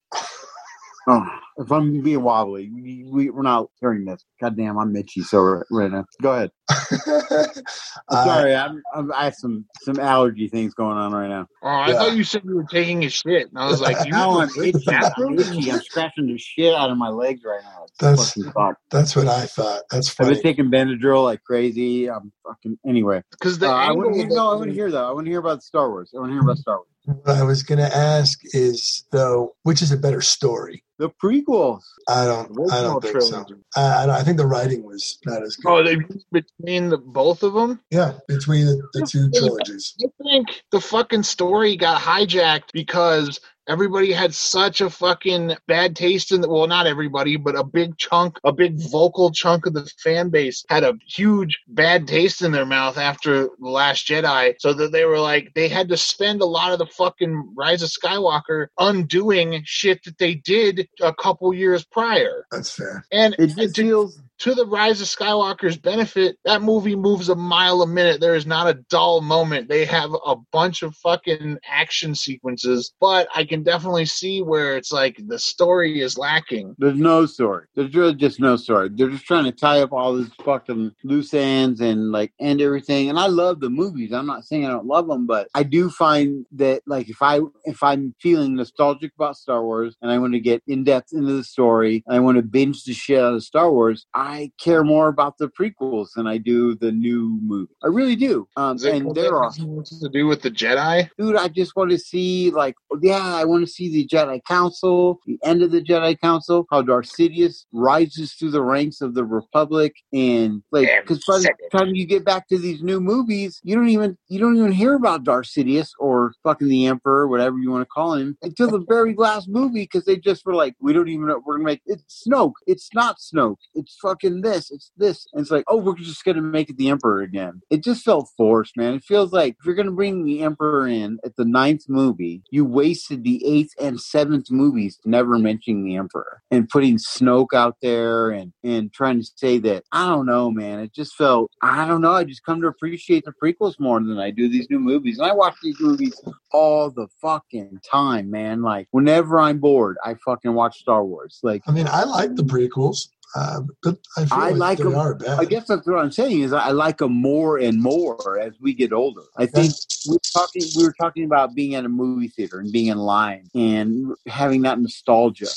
Oh, if I'm being wobbly, we, we we're not hearing this. God damn, I'm Mitchy. So right, right now, go ahead. I'm <laughs> uh, sorry, I'm, I'm I have some some allergy things going on right now. Oh, I Yeah. thought you said you were taking a shit, and I was like, <laughs> you Now I'm in itchy. I'm itchy. I'm scratching the shit out of my legs right now. It's That's- fucking fucked. that's what I thought. That's I've been funny. taking Benadryl like crazy. I'm fucking anyway. Because Uh, I want to angle hear. that- No, I want to hear though. I want to hear about Star Wars. I want to hear about Star Wars. What I was going to ask is though, which is a better story, The prequels. I don't. I don't think so. trilogy. I, I, don't- I think the writing was not as good. Oh, they between the both of them. Yeah, between the, the two trilogies. I think the fucking story got hijacked because everybody had such a fucking bad taste in the well, not everybody, but a big chunk, a big vocal chunk of the fan base had a huge bad taste in their mouth after The Last Jedi, so that they were like they had to spend a lot of the fucking Rise of Skywalker undoing shit that they did a couple years prior. That's fair. And It just to- feels to the Rise of Skywalker's benefit, that movie moves a mile a minute. There is not a dull moment. They have a bunch of fucking action sequences, but I can definitely see where it's like the story is lacking. There's no story. There's really just no story. They're just trying to tie up all this fucking loose ends and like end everything. And I love the movies. I'm not saying I don't love them, but I do find that like if I if I'm feeling nostalgic about Star Wars and I want to get in depth into the story, and I want to binge the shit out of Star Wars. I care more about the prequels than I do the new movie. I really do. Um, and there are to do with the Jedi? dude, I just want to see like, yeah, I want to see the Jedi Council, the end of the Jedi Council, how Darth Sidious rises through the ranks of the Republic, and like, because by the time you get back to these new movies, you don't even you don't even hear about Darth Sidious or fucking the Emperor, whatever you want to call him, until the very last movie, because they just were like, we don't even know we're gonna make it's Snoke, it's not Snoke, it's fucking this, it's this, and it's like, oh, we're just gonna make it the Emperor again. It just felt forced, man. It feels like if you're gonna bring the Emperor in at the ninth movie, you wasted the eighth and seventh movies never mentioning the Emperor and putting Snoke out there and and trying to say that I don't know, man. It just felt I don't know. I just come to appreciate the prequels more than I do these new movies, and I watch these movies all the fucking time, man. Like whenever I'm bored, I fucking watch Star Wars. Like I mean, I like the prequels, uh, but I feel I like, like they them. are bad. I guess that's what I'm saying is I like them more and more as we get older. I think we were talking we were talking about being at a movie theater and being in line and having that nostalgia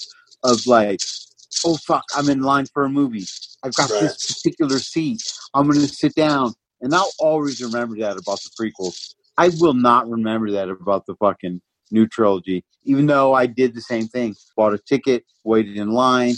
of like, oh fuck, I'm in line for a movie. I've got Right. this particular seat. I'm gonna sit down. And I'll always remember that about the prequels. I will not remember that about the fucking new trilogy, even though I did the same thing. Bought a ticket, waited in line,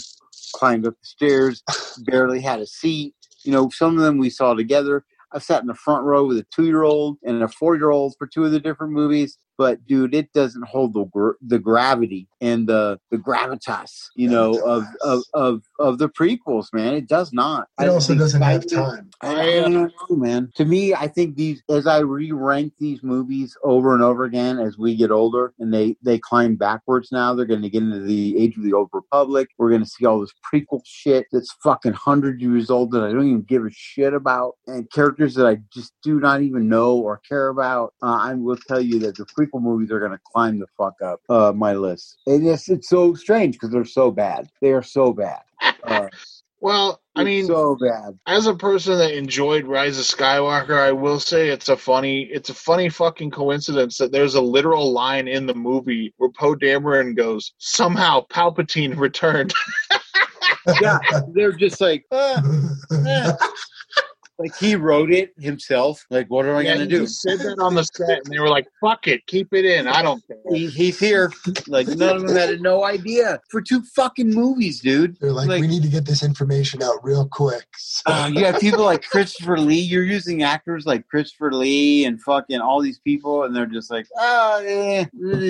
climbed up the stairs, barely had a seat. You know, some of them we saw together. I sat in the front row with a two year old and a four year old for two of the different movies. But dude, it doesn't hold the gr- the gravity and the the gravitas, you know, of, of of of the prequels, man. It does not. it also the doesn't have time. I, I don't know, man. To me, I think these as I re-rank these movies over and over again as we get older, and they they climb backwards. Now they're going to get into the Age of the Old Republic. We're going to see all this prequel shit that's fucking hundred years old that I don't even give a shit about, and characters that I just do not even know or care about. Uh, I will tell you that the prequel movies are going to climb the fuck up uh, my list, and it's it's so strange because they're so bad. They are so bad. Uh, Well, I mean, so bad. as a person that enjoyed Rise of Skywalker, I will say it's a funny, it's a funny fucking coincidence that there's a literal line in the movie where Poe Dameron goes, "Somehow Palpatine returned." yeah, they're just like, uh. <laughs> <laughs> like he wrote it himself. Like, what am I Yeah, gonna he do? just said that on the set, and they were like, "Fuck it, keep it in. I don't care." He, he's here. Like none of them had no idea for two fucking movies, dude. They're like, Like- we need to get this information out real quick. So- Uh, you have people like Christopher Lee. You're using actors like Christopher Lee and fucking all these people, and they're just like, oh, eh,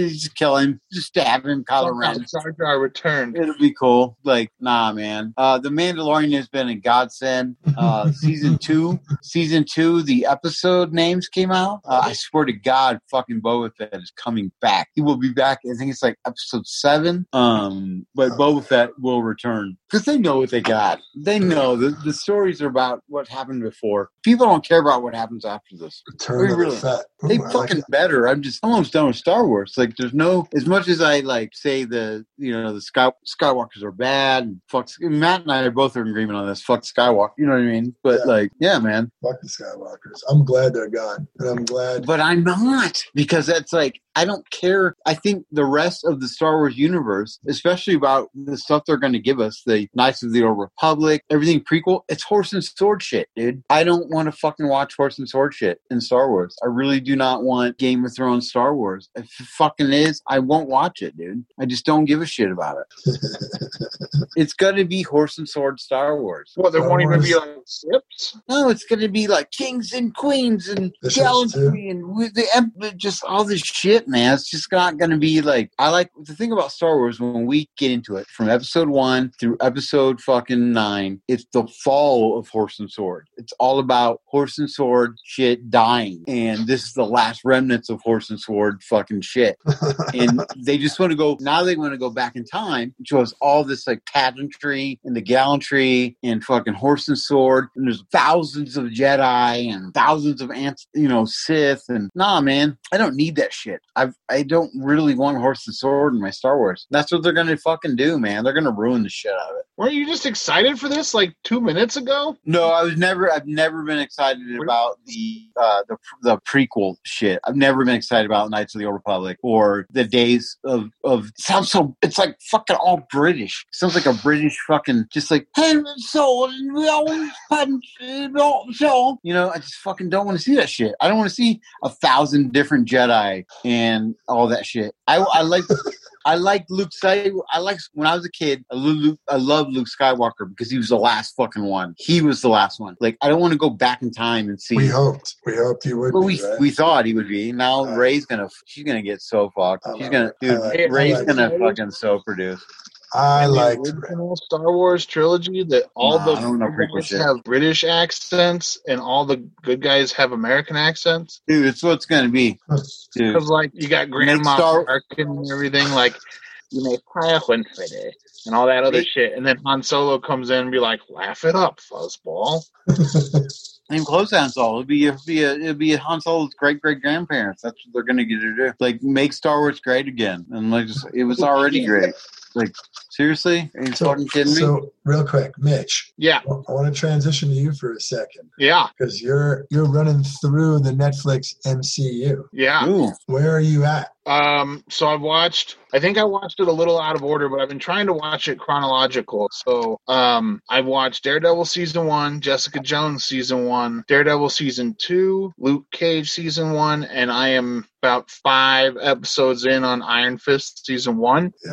just kill him, just stab him, Kylo Somehow Ren. Jar Jar returned. It'll be cool. Like, nah, man. Uh, the Mandalorian has been a godsend. Uh, season two, season two, the episode names came out. Uh, I swear to God, fucking Boba Fett is coming back. He will be back. I think it's like episode seven. Um, but Boba Fett will return because they know what they got. They know the the stories are about what happened before. People don't care about what happens after this. Return really? Fett. Ooh, They I fucking it. better. I'm just almost done with Star Wars. Like, there's no as much as I like say the you know the Sky Skywalkers are bad. And fuck Matt and I are both in agreement on this. Fuck Skywalker. You know what I mean? But Yeah. like, yeah, man. Fuck the Skywalkers. I'm glad they're gone, and I'm glad. But I'm not because that's like I I don't care. I think the rest of the Star Wars universe, especially about the stuff they're going to give us, the Knights of the Old Republic, everything prequel, it's horse and sword shit, dude. I don't want to fucking watch horse and sword shit in Star Wars. I really do not want Game of Thrones Star Wars. If it fucking is, I won't watch it, dude. I just don't give a shit about it. <laughs> it's going to be horse and sword Star Wars. Well, there Star won't even be like ships? No, it's going to be like kings and queens and This gallantry and with the em- just all this shit, man. It's just not going to be like I like the thing about Star Wars when we get into it from episode one through episode fucking nine. It's the fall of horse and sword. It's all about horse and sword shit dying, and this is the last remnants of horse and sword fucking shit. <laughs> And they just want to go now. They want to go back in time show us all this like pageantry and the gallantry and fucking horse and sword. And there's thousands of Jedi and thousands of ants, you know, Sith. And nah, man, I don't need that shit. I've I don't really want horse and sword in my Star Wars. That's what they're gonna fucking do, man. They're gonna ruin the shit out of it. Weren't you just excited for this like two minutes ago? No, I was never. I've never been excited about the uh, the the prequel shit. I've never been excited about Knights of the Old Republic or the days of of. Sounds so. It's like fucking all British. Sounds like a British fucking just like and soul we always punch all so. You know, I just fucking don't want to see that shit. I don't want to see a thousand different Jedi and all that shit. I I like. <laughs> I like Luke Sky. I like when I was a kid. I Luke. I loved Luke Skywalker because he was the last fucking one. He was the last one. Like I don't want to go back in time and see. we hoped. We hoped you would. Well, be, we right? we thought he would be. Now uh, Right. Rey's gonna. She's gonna get so fucked. I She's like gonna. it. Dude, like. Rey's like gonna it. fucking so produce. I like the liked. Star Wars trilogy that all Nah, the I don't know good prequel guys have British accents and all the good guys have American accents. Dude, it's what's gonna be. Dude, Because like you got Grandma Star- Tarkin and everything, like you may fire one for it and all that other shit. And then Han Solo comes in and be like, "Laugh it up, fuzzball." <laughs> Name close Han Solo. It'll be it'll be a, it'll be Han Solo's great great grandparents. That's what they're gonna get to do. Like make Star Wars great again. And like just, it was already great. Like seriously, are you So, fucking kidding me? so real quick, Mitch, Yeah, I want to transition to you for a second yeah, because you're you're running through the Netflix MCU. yeah. Ooh, Where are you at? Um, so I've watched. I think I watched it a little out of order, but I've been trying to watch it chronological. So, um, I've watched Daredevil season one, Jessica Jones season one, Daredevil season two, Luke Cage season one, and I am about five episodes in on Iron Fist season one. Yeah.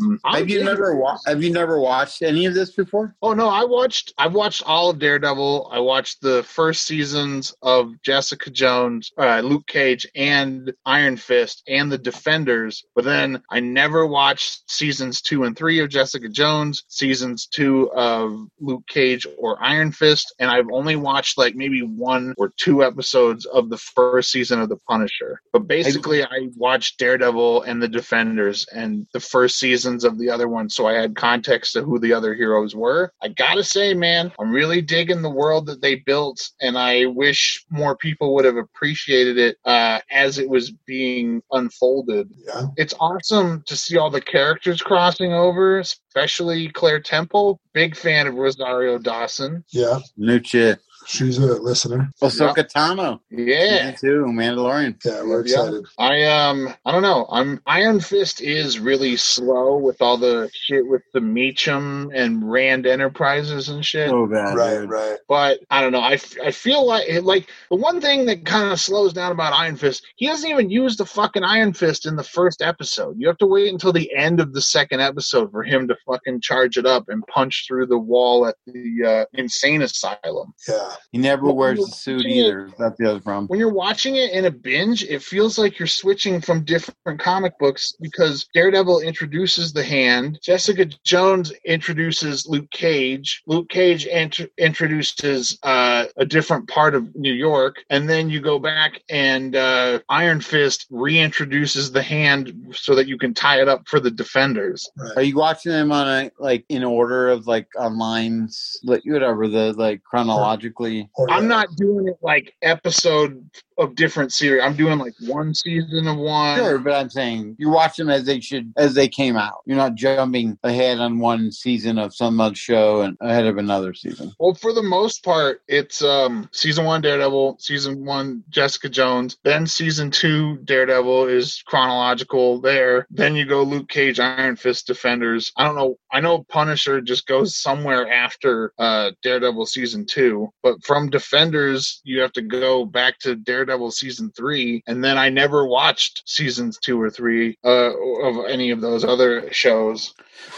Um, I'm have you digging never wa- have you never watched any of this before? Oh no, I watched I've watched all of Daredevil. I watched the first seasons of Jessica Jones, uh, Luke Cage, and Iron Fist, and the Defenders. But then I never watched seasons two and three of Jessica Jones, seasons two of Luke Cage or Iron Fist, and I've only watched like maybe one or two episodes of the first season of The Punisher. But basically, I watched Daredevil and the Defenders and the first seasons of the other one, so I had context to who the other heroes were. I gotta say, man, I'm really digging the world that they built, and I wish more people would have appreciated it uh, as it was being unfolded. Yeah. It's awesome to see all the characters crossing over, especially Claire Temple. Big fan of Rosario Dawson. Yeah. No shit. She's a listener. Ahsoka Tano. Yeah. Me too. Mandalorian. Yeah, we're Yeah. excited. I um I don't know. I'm Iron Fist is really slow with all the shit with the Meachum and Rand Enterprises and shit. So bad. Right, dude. right. But I don't know. I, I feel like like the one thing that kind of slows down about Iron Fist, he doesn't even use the fucking Iron Fist in the first episode. You have to wait until the end of the second episode for him to fucking charge it up and punch through the wall at the uh, insane asylum. Yeah. He never Well, wears a suit either. That's the other problem. when you're watching it in a binge, it feels like you're switching from different comic books because Daredevil introduces the hand, Jessica Jones introduces Luke Cage, Luke Cage int- introduces uh, a different part of New York, and then you go back and uh, Iron Fist reintroduces the hand so that you can tie it up for the Defenders. Are you watching them on a like in order of like online, like whatever the like chronologically? Or I'm not doing it like episode of different series. I'm doing like one season of one. Sure, but I'm saying you watch them as they should as they came out. You're not jumping ahead on one season of some other show and ahead of another season. Well, for the most part, it's um season one Daredevil, season one Jessica Jones, then season two Daredevil is chronological there. Then you go Luke Cage, Iron Fist, Defenders. I don't know. I know Punisher just goes somewhere after uh Daredevil season two, but from Defenders you have to go back to Daredevil season three, and then I never watched seasons two or three uh of any of those other shows.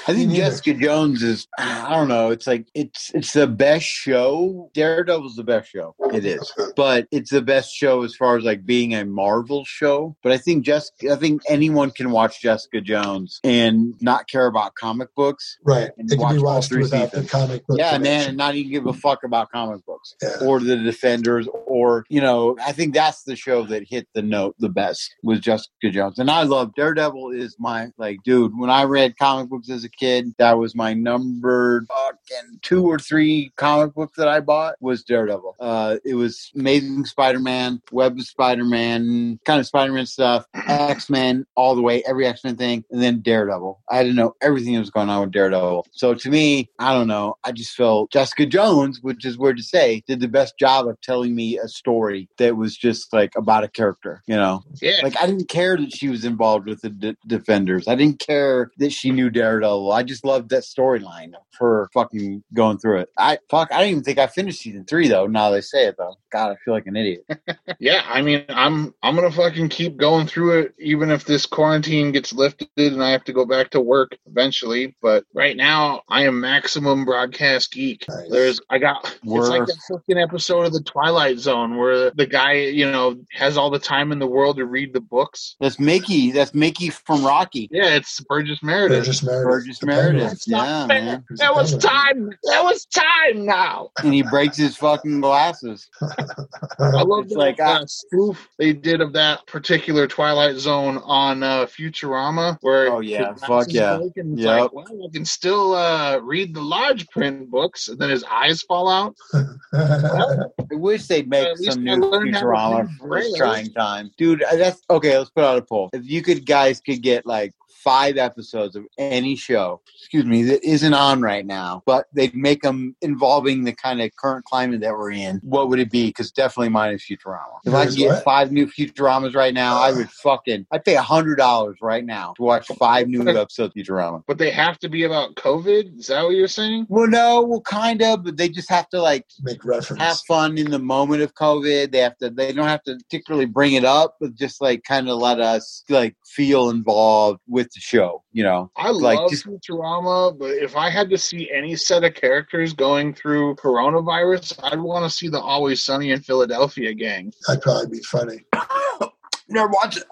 I think Me neither. Jessica Jones is I don't know, it's like it's it's the best show. Daredevil's the best show. It is. But it's the best show as far as like being a Marvel show. But I think Jessica I think anyone can watch Jessica Jones and not care about comic books. Right. And It can be watch all watched three without seasons. the comic book. Yeah, man, and not even give a fuck about comic books Yeah. or the Defenders, or you know, I think that's the show that hit the note the best was Jessica Jones, and I love Daredevil. Is my like, dude, when I read comic books as a kid, that was my number fucking two or three comic book that I bought was Daredevil. Uh, it was Amazing Spider-Man, Web of Spider-Man, kind of Spider-Man stuff, <clears throat> X-Men, all the way, every X-Men thing, and then Daredevil. I didn't know everything that was going on with Daredevil. So to me, I don't know. I just felt Jessica Jones, which is weird to say, did the best job of telling me a story that was just like about a character, you know? Yeah. Like I didn't care that she was involved with the D- Defenders. I didn't care that she knew Daredevil. I just loved that storyline of her fucking going through it. I fuck. I don't even think I finished season three though. Now they say it though. God, I feel like an idiot. <laughs> Yeah, I mean, I'm I'm gonna fucking keep going through it, even if this quarantine gets lifted and I have to go back to work eventually. But right now, I am maximum broadcast geek. Nice. There's, I got, it's like Worth. that fucking episode of the Twilight Zone where the guy, you know, has all the time in the world to read the books. That's Mickey. That's Mickey from Rocky. Yeah, it's Burgess Meredith. Burgess Meredith. Burgess Meredith. Penguin. Not Yeah, fair. man. That was time. That was time now. <laughs> And he breaks his fucking glasses. <laughs> I love It's that like, uh, I- spoof they did of that particular Twilight Zone on uh, Futurama, where Oh, yeah. Fuck glasses yeah. break Yep. like, well, I can still uh, read the large print books, and then his eyes fall out. <laughs> I wish they'd make least some new learned how to Futurama for trying time. Dude, uh, that's okay. Let's put out a poll. If you could, guys, could get like five episodes of any show, excuse me, that isn't on right now, but they'd make them involving the kind of current climate that we're in, what would it be? Because definitely mine is Futurama. If I could get five new Futuramas right now, I would fucking, I'd pay a hundred dollars right now to watch five new <laughs> episodes of Futurama. But they have to be about COVID. Is that what you're saying? Well, no, well, kind of, but they just have to like Make reference. have fun in the moment of COVID. They have to. They don't have to particularly bring it up, but just like kind of let us like feel involved with the show. You know, I Like, love just- Futurama, but if I had to see any set of characters going through coronavirus, I'd want to see the Always Sunny in Philadelphia gang. That'd probably be funny. <coughs> never watch it.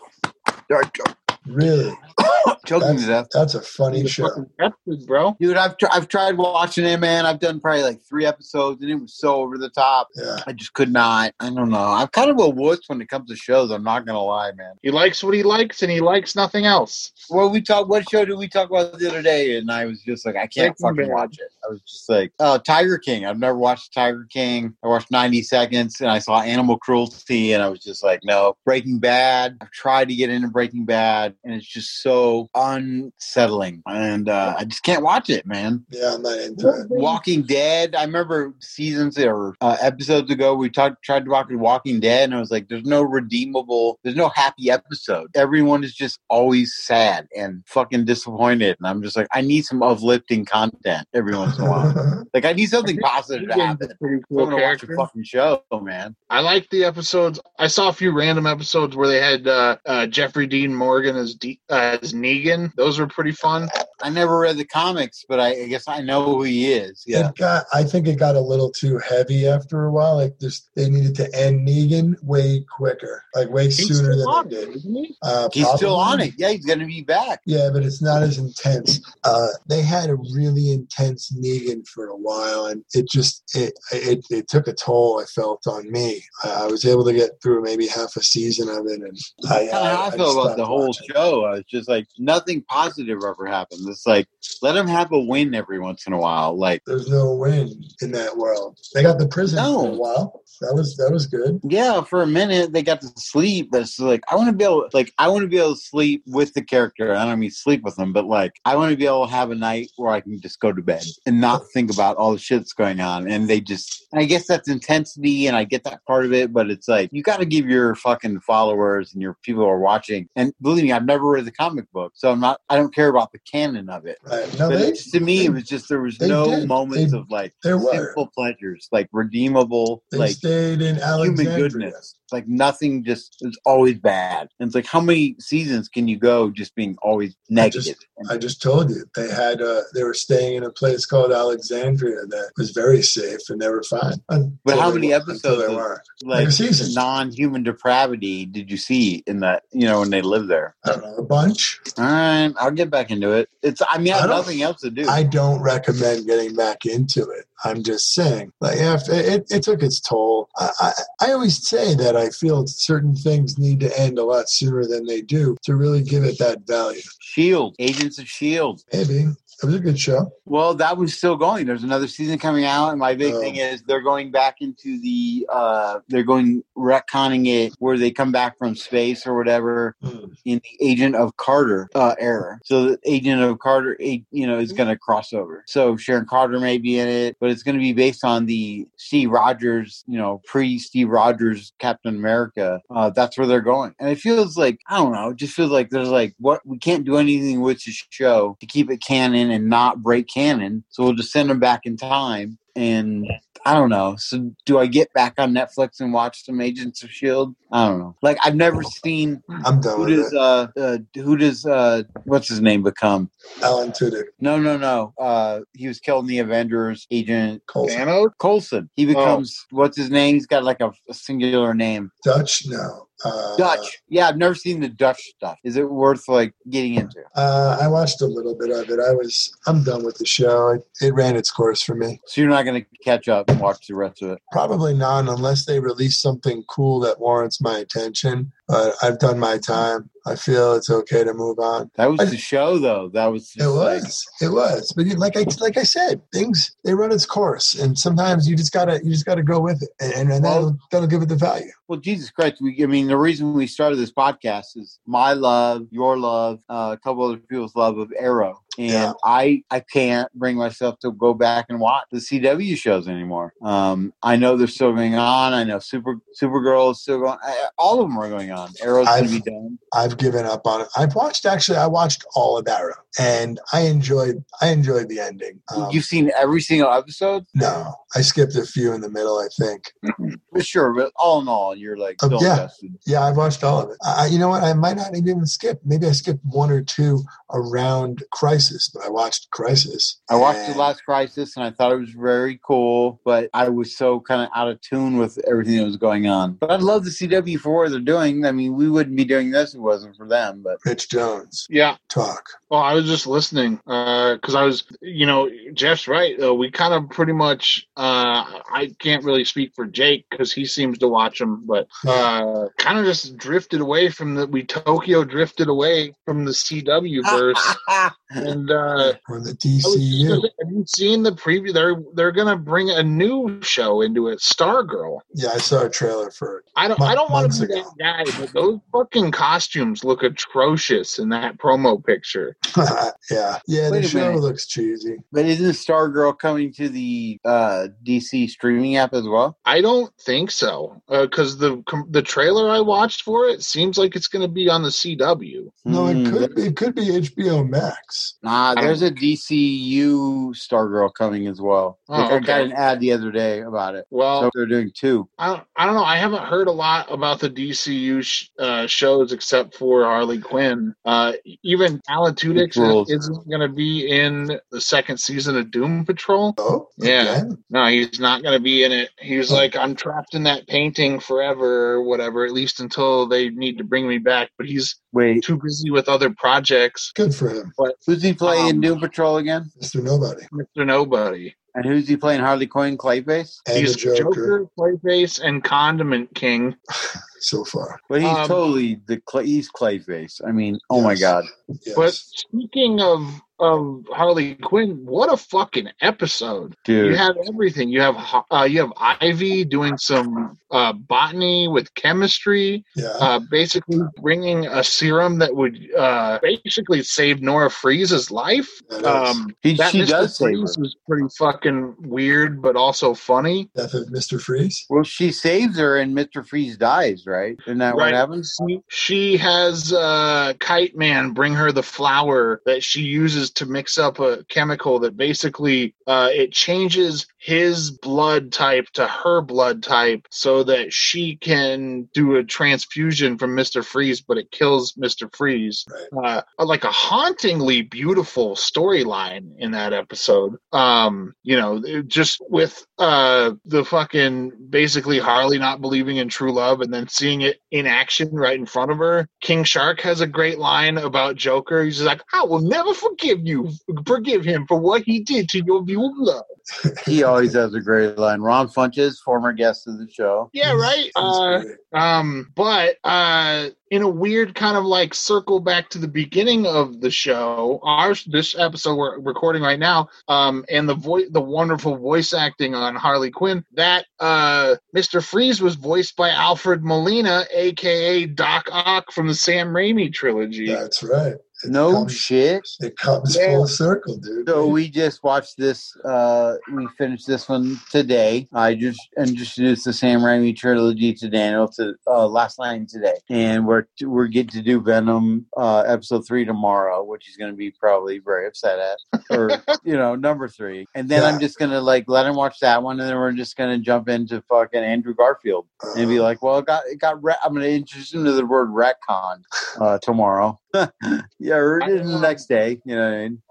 Really? Choking to death. That's a funny The show. fucking Pepsi, bro. Dude, I've tr- I've tried watching it, man. I've done probably like three episodes, and it was so over the top. Yeah. I just could not. I don't know. I'm kind of a wuss when it comes to shows. I'm not gonna lie, man. He likes what he likes, and he likes nothing else. Well, we talked. What show did we talk about the other day? And I was just like, I can't Breaking fucking Bad. watch it. I was just like, oh, Tiger King. I've never watched Tiger King. I watched 90 Seconds, and I saw Animal Cruelty, and I was just like, no. Breaking Bad. I've tried to get into Breaking Bad, and it's just so unsettling, and uh, I just can't watch it, man. Yeah, I'm not into it. Walking Dead. I remember seasons or uh, episodes ago we talked tried to watch Walking Dead, and I was like, "There's no redeemable. There's no happy episode. Everyone is just always sad and fucking disappointed." And I'm just like, I need some uplifting content every once in a while. <laughs> like I need something positive to Negan's happen. a pretty I'm cool gonna watch a character. fucking show, man. I like the episodes. I saw a few random episodes where they had uh, uh, Jeffrey Dean Morgan as D- uh, as Negan. Those were pretty fun. I never read the comics, but I, I guess I know who he is. Yeah. It got. I think it got a little too heavy after a while. Like this, they needed to end Negan way quicker, like way He's sooner than on they did. he? Uh, He's still on it. Yeah, he's gonna be back. Yeah, but it's not as intense. Uh, they had a really intense Negan for a while, and it just it it, it took a toll. I felt on me. I, I was able to get through maybe half a season of it, and I, of how I feel about the whole watching. show. I was just like, nothing positive ever happened. It's like let them have a win every once in a while. Like There's no win in that world. They got the prison No. for a while. That was that was good. yeah, for a minute they got to sleep, but it's like I want to be able, like I want to be able to sleep with the character. I don't mean sleep with them, but like I want to be able to have a night where I can just go to bed and not think about all the shit that's going on. And they just, I guess that's intensity, and I get that part of it, but it's like you got to give your fucking followers and your people who are watching. And believe me, I've never read the comic book, so I'm not. I don't care about the canon of it. Right. No, they, to me, they, it was just there was no did. moments They- of like there were. simple pleasures, like redeemable, they like stayed in human Alexandria. goodness. Like nothing just is always bad. And it's like how many seasons can you go just being always negative? I just told you they had uh, they were staying in a place called Alexandria that was very safe and they were fine. But how many until episodes of- were? like Like season. non-human depravity did you see in that you know when they lived there I don't know, a bunch. all right i'll get back into it it's i mean i I have don't- nothing else to do I don't recommend getting back into it. I'm just saying, like, if it, it took its toll. I, I, I always say that I feel certain things need to end a lot sooner than they do to really give it that value. shield agents of shield Maybe it was a good show. well that was still going there's another season coming out and my big Oh. thing is they're going back into the uh they're going retconning it where they come back from space or whatever Hmm. in the agent of carter uh era so the agent of carter you know is going to cross over so sharon carter may be in it but it's going to be based on the steve rogers you know pre steve rogers captain america uh that's where they're going and it feels like i don't know it just feels like there's like what we can't do anything with the show to keep it canon and not break canon. So we'll just send them back in time and I don't know. So do I get back on Netflix and watch some Agents of Shield? I don't know. Like I've never seen I'm done who with does it. uh, uh who does uh what's his name become? Alan Tudyk, No, no, no. Uh he was killed in the Avengers. Agent Coulson. Thanos? Coulson. He becomes what's his name? He's got like a, a singular name. Dutch? No. Uh, Dutch. Yeah, I've never seen the Dutch stuff. Is it worth like getting into? Uh, I watched a little bit of it. I was. I'm done with the show. It, it ran its course for me. So you're not gonna catch up and watch the rest of it. Probably not unless they release something cool that warrants my attention. But I've done my time. I feel it's okay to move on. That was I- the show though. That was It like was. It was. But like I like I said, things they run its course, and sometimes you just gotta you just gotta go with it, and, and, and that'll, that'll give it the value. Well, Jesus Christ! We, I mean, the reason we started this podcast is my love, your love, uh, a couple other people's love of Arrow, and Yeah. I I can't bring myself to go back and watch the CW shows anymore. Um, I know they're still going on. I know Super Supergirl is still going. I, all of them are going on. Arrow's going to be done. I've given up on it. I've watched actually. I watched all of Arrow, and I enjoyed. I enjoyed the ending. Um, You've seen every single episode, no, I skipped a few in the middle. I think. for sure. But all in all, you're like Um, still yeah. invested. Yeah, I've watched all of it. I, you know what? I might not even skip. Maybe I skipped one or two around Crisis, but I watched Crisis. I watched and the last Crisis and I thought it was very cool, but I was so kind of out of tune with everything that was going on. But I love the CW for what they're doing. I mean, we wouldn't be doing this if it wasn't for them. But Rich Jones Yeah. talk. Well, I was just listening because I was, you know, Jeff's right. Though we kind of pretty much, uh, I can't really speak for Jake because he seems to watch them, but uh, kind of just drifted away from the. We Tokyo drifted away from the CW verse, <laughs> and uh, Or the I DCU. just- have you seen the preview? They're they're gonna bring a new show into it, Stargirl. Yeah, I saw a trailer for it. I don't. Mon- I don't want to be ago. that guy, but those fucking costumes look atrocious in that promo picture. <laughs> yeah, yeah. Wait The show minute. looks cheesy. but isn't Stargirl coming to the uh, DC streaming app as well? I don't think so because the com- the trailer I watched for it seems like it's going to be on the CW. No, it Hmm, could be. It could be HBO Max. Nah, there's a DCU Stargirl coming as well. Oh, Like, I got an ad the other day about it. Well, So they're doing two. I don't, I don't know. I haven't heard a lot about the DCU sh- uh, shows except for Harley Quinn. Uh, even Alan Tudyk isn't going to be in the second season of Doom Patrol. Oh, Yeah. again? No, he's not going to be in it. He was like, I'm trapped in that painting forever or whatever, at least until they need to bring me back. But he's Wait, too busy with other projects. Good for him, who's he playing in Um, Doom Patrol again? Mr. Nobody Mr. Nobody. And who's he playing? Harley Quinn, Clayface. and he's Joker. Joker, Clayface, and Condiment King. <laughs> so far. But he's Um, totally the clay, he's Clayface. I mean, oh my god, Yes. But speaking of of Harley Quinn, what a fucking episode! dude. You have everything. You have uh, you have Ivy doing some uh, botany with chemistry, yeah. uh, basically bringing a serum that would uh, basically save Nora Fries's life. that is. Um, He- that she Mr. does save Freeze her. was pretty fucking weird, but also funny. Death of Mr. Freeze. well, she saves her, and Mister Freeze dies. Right? Isn't that what happens? She, she has uh, Kite Man bring her the flower that she uses to mix up a chemical that basically uh, it changes his blood type to her blood type so that she can do a transfusion from Mr. Freeze, but it kills Mr. Freeze. Uh, like a hauntingly beautiful storyline in that episode. Um, you know, just with uh, the fucking basically Harley not believing in true love and then seeing it in action right in front of her. King Shark has a great line about Joker. He's like, I will never forgive you, forgive him for what he did to your view of love. <laughs> He always has a great line. Ron Funches, former guest of the show. Yeah, right. Uh. Um, but uh, in a weird kind of like circle back to the beginning of the show, our this episode we're recording right now, um, and the voice, the wonderful voice acting on Harley Quinn, that uh, Mister Freeze was voiced by Alfred Molina, aka Doc Ock from the Sam Raimi trilogy. That's right. No comes- shit. It comes Yeah. full circle, dude. So we just watched this. Uh, we finished this one today. I just introduced the Sam Raimi trilogy to Daniel to uh, last night today, and we're we're getting to do Venom uh, episode three tomorrow, which he's going to be probably very upset at, or <laughs> you know, number three. And then I'm just gonna like let him watch that one, and then we're just gonna jump into fucking Andrew Garfield and be like, well, it got it got. Re- I'm gonna introduce him to the word retcon uh, tomorrow. <laughs> yeah, or the next day. You know what I mean?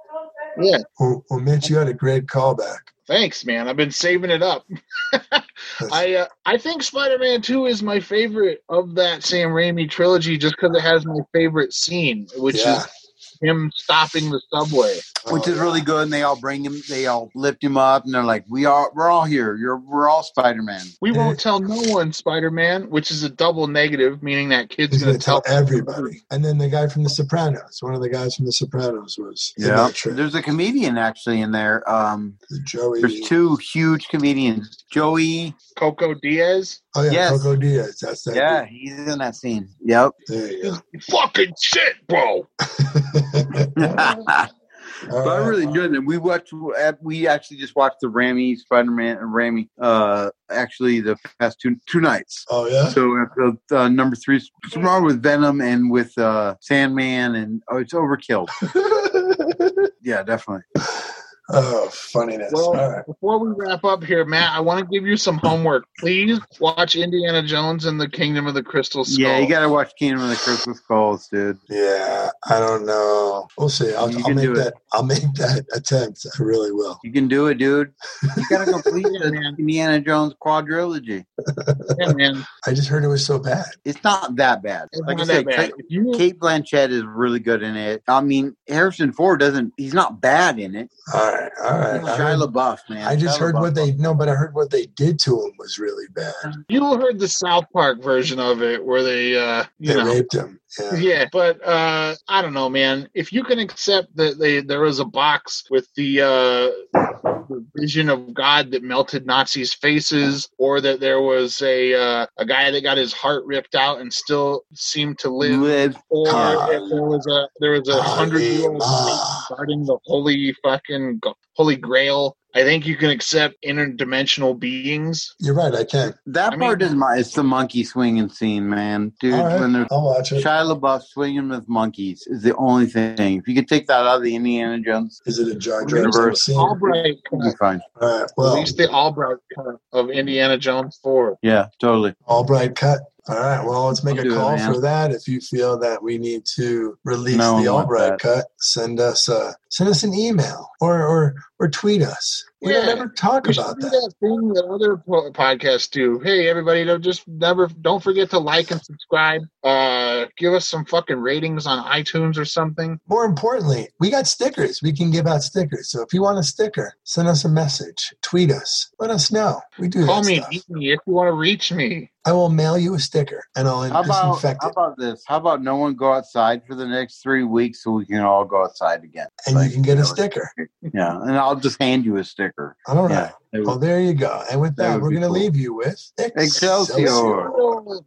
Yeah, well, well, Mitch, you had a great callback. thanks, man. I've been saving it up. <laughs> I uh, I think Spider Man Two is my favorite of that Sam Raimi trilogy, just because it has my favorite scene, which yeah. is him stopping the subway. which Oh, is really good. And they all bring him, they all lift him up, and they're like, "We are, we're all here. You're, we're all Spider Man." We won't tell no one Spider Man, which is a double negative, meaning that kid's He's going going to to tell tell everybody. And then the guy from The Sopranos, one of the guys from The Sopranos was in that there's a comedian actually in there. Um, Joey. there's two huge comedians, Joey. Coco Diaz. Oh, yeah, Yes. Coco Diaz. That's that. Yeah, he's in that scene. Yep. dude. There you Fucking shit, bro. go. <laughs> But I really enjoyed it. We watched. We actually just watched the Raimi Spider Man and Raimi. Uh, actually, the past two two nights. Oh, yeah? So episode uh, number three is tomorrow with Venom and with uh, Sandman, and oh, it's overkill. <laughs> Yeah, definitely. Oh, funniness. Well, All right. before we wrap up here, Matt, I want to give you some homework. Please watch Indiana Jones and the Kingdom of the Crystal Skull. Yeah, you got to watch Kingdom of the Crystal Skulls, dude. Yeah, I don't know. We'll see. I'll, I'll make do it. that. I'll make that attempt. I really will. You can do it, dude. You got to complete <laughs> the. Indiana Jones quadrilogy. Yeah, man. I just heard it was so bad. It's not that bad. It's Like I not said, that bad. Cate, Cate Blanchett is really good in it. I mean, Harrison Ford doesn't. He's not bad in it. All right, all right. I, Shia LaBeouf, man. I just Shia heard what they no, but I heard what they did to him was really bad. you heard the South Park version of it where they, uh, you They know, raped him. Yeah. Yeah, but uh, I don't know, man. If you can accept that they there was a box with the, uh, the vision of God that melted Nazis' faces, or that there was a uh, a guy that got his heart ripped out and still seemed to live, Live. or if there was a there was a hundred year old guarding the holy fucking g- holy grail. I think you can accept interdimensional beings. You're right. I can. That I part mean- is my. It's the monkey swinging scene, man, dude. All right, When there's I'll watch it. Shia LaBeouf swinging with monkeys is the only thing. If you could take that out of the Indiana Jones, Is it a Jar Jar Universe. Binks scene? Albright you'd be cut. fine. All right. Well, Release the Albright cut of Indiana Jones Four. Yeah, totally. Albright cut. All right. Well, let's make I'll a do it, call for that. If you feel that we need to release No, the I want Albright cut, send us a send us an email or or or tweet us. We don't Yeah. ever talk We about that. that thing that other po- podcasts do. Hey, everybody, don't just never don't forget to like and subscribe. Uh, uh, give us some fucking ratings on iTunes or something. More importantly, we got stickers. We can give out stickers. So if you want a sticker, send us a message, tweet us, let us know. We do Call that me, stuff. me if you want to reach me. I will mail you a sticker and I'll How about disinfect how about this? How about no one go outside for the next three weeks so we can all go outside again? And you can get a sticker. <laughs> Yeah, and I'll just hand you a sticker. All right. Yeah. It Well, would- there you go. And with That that, we're going to cool. leave you with Excelsior. Oh,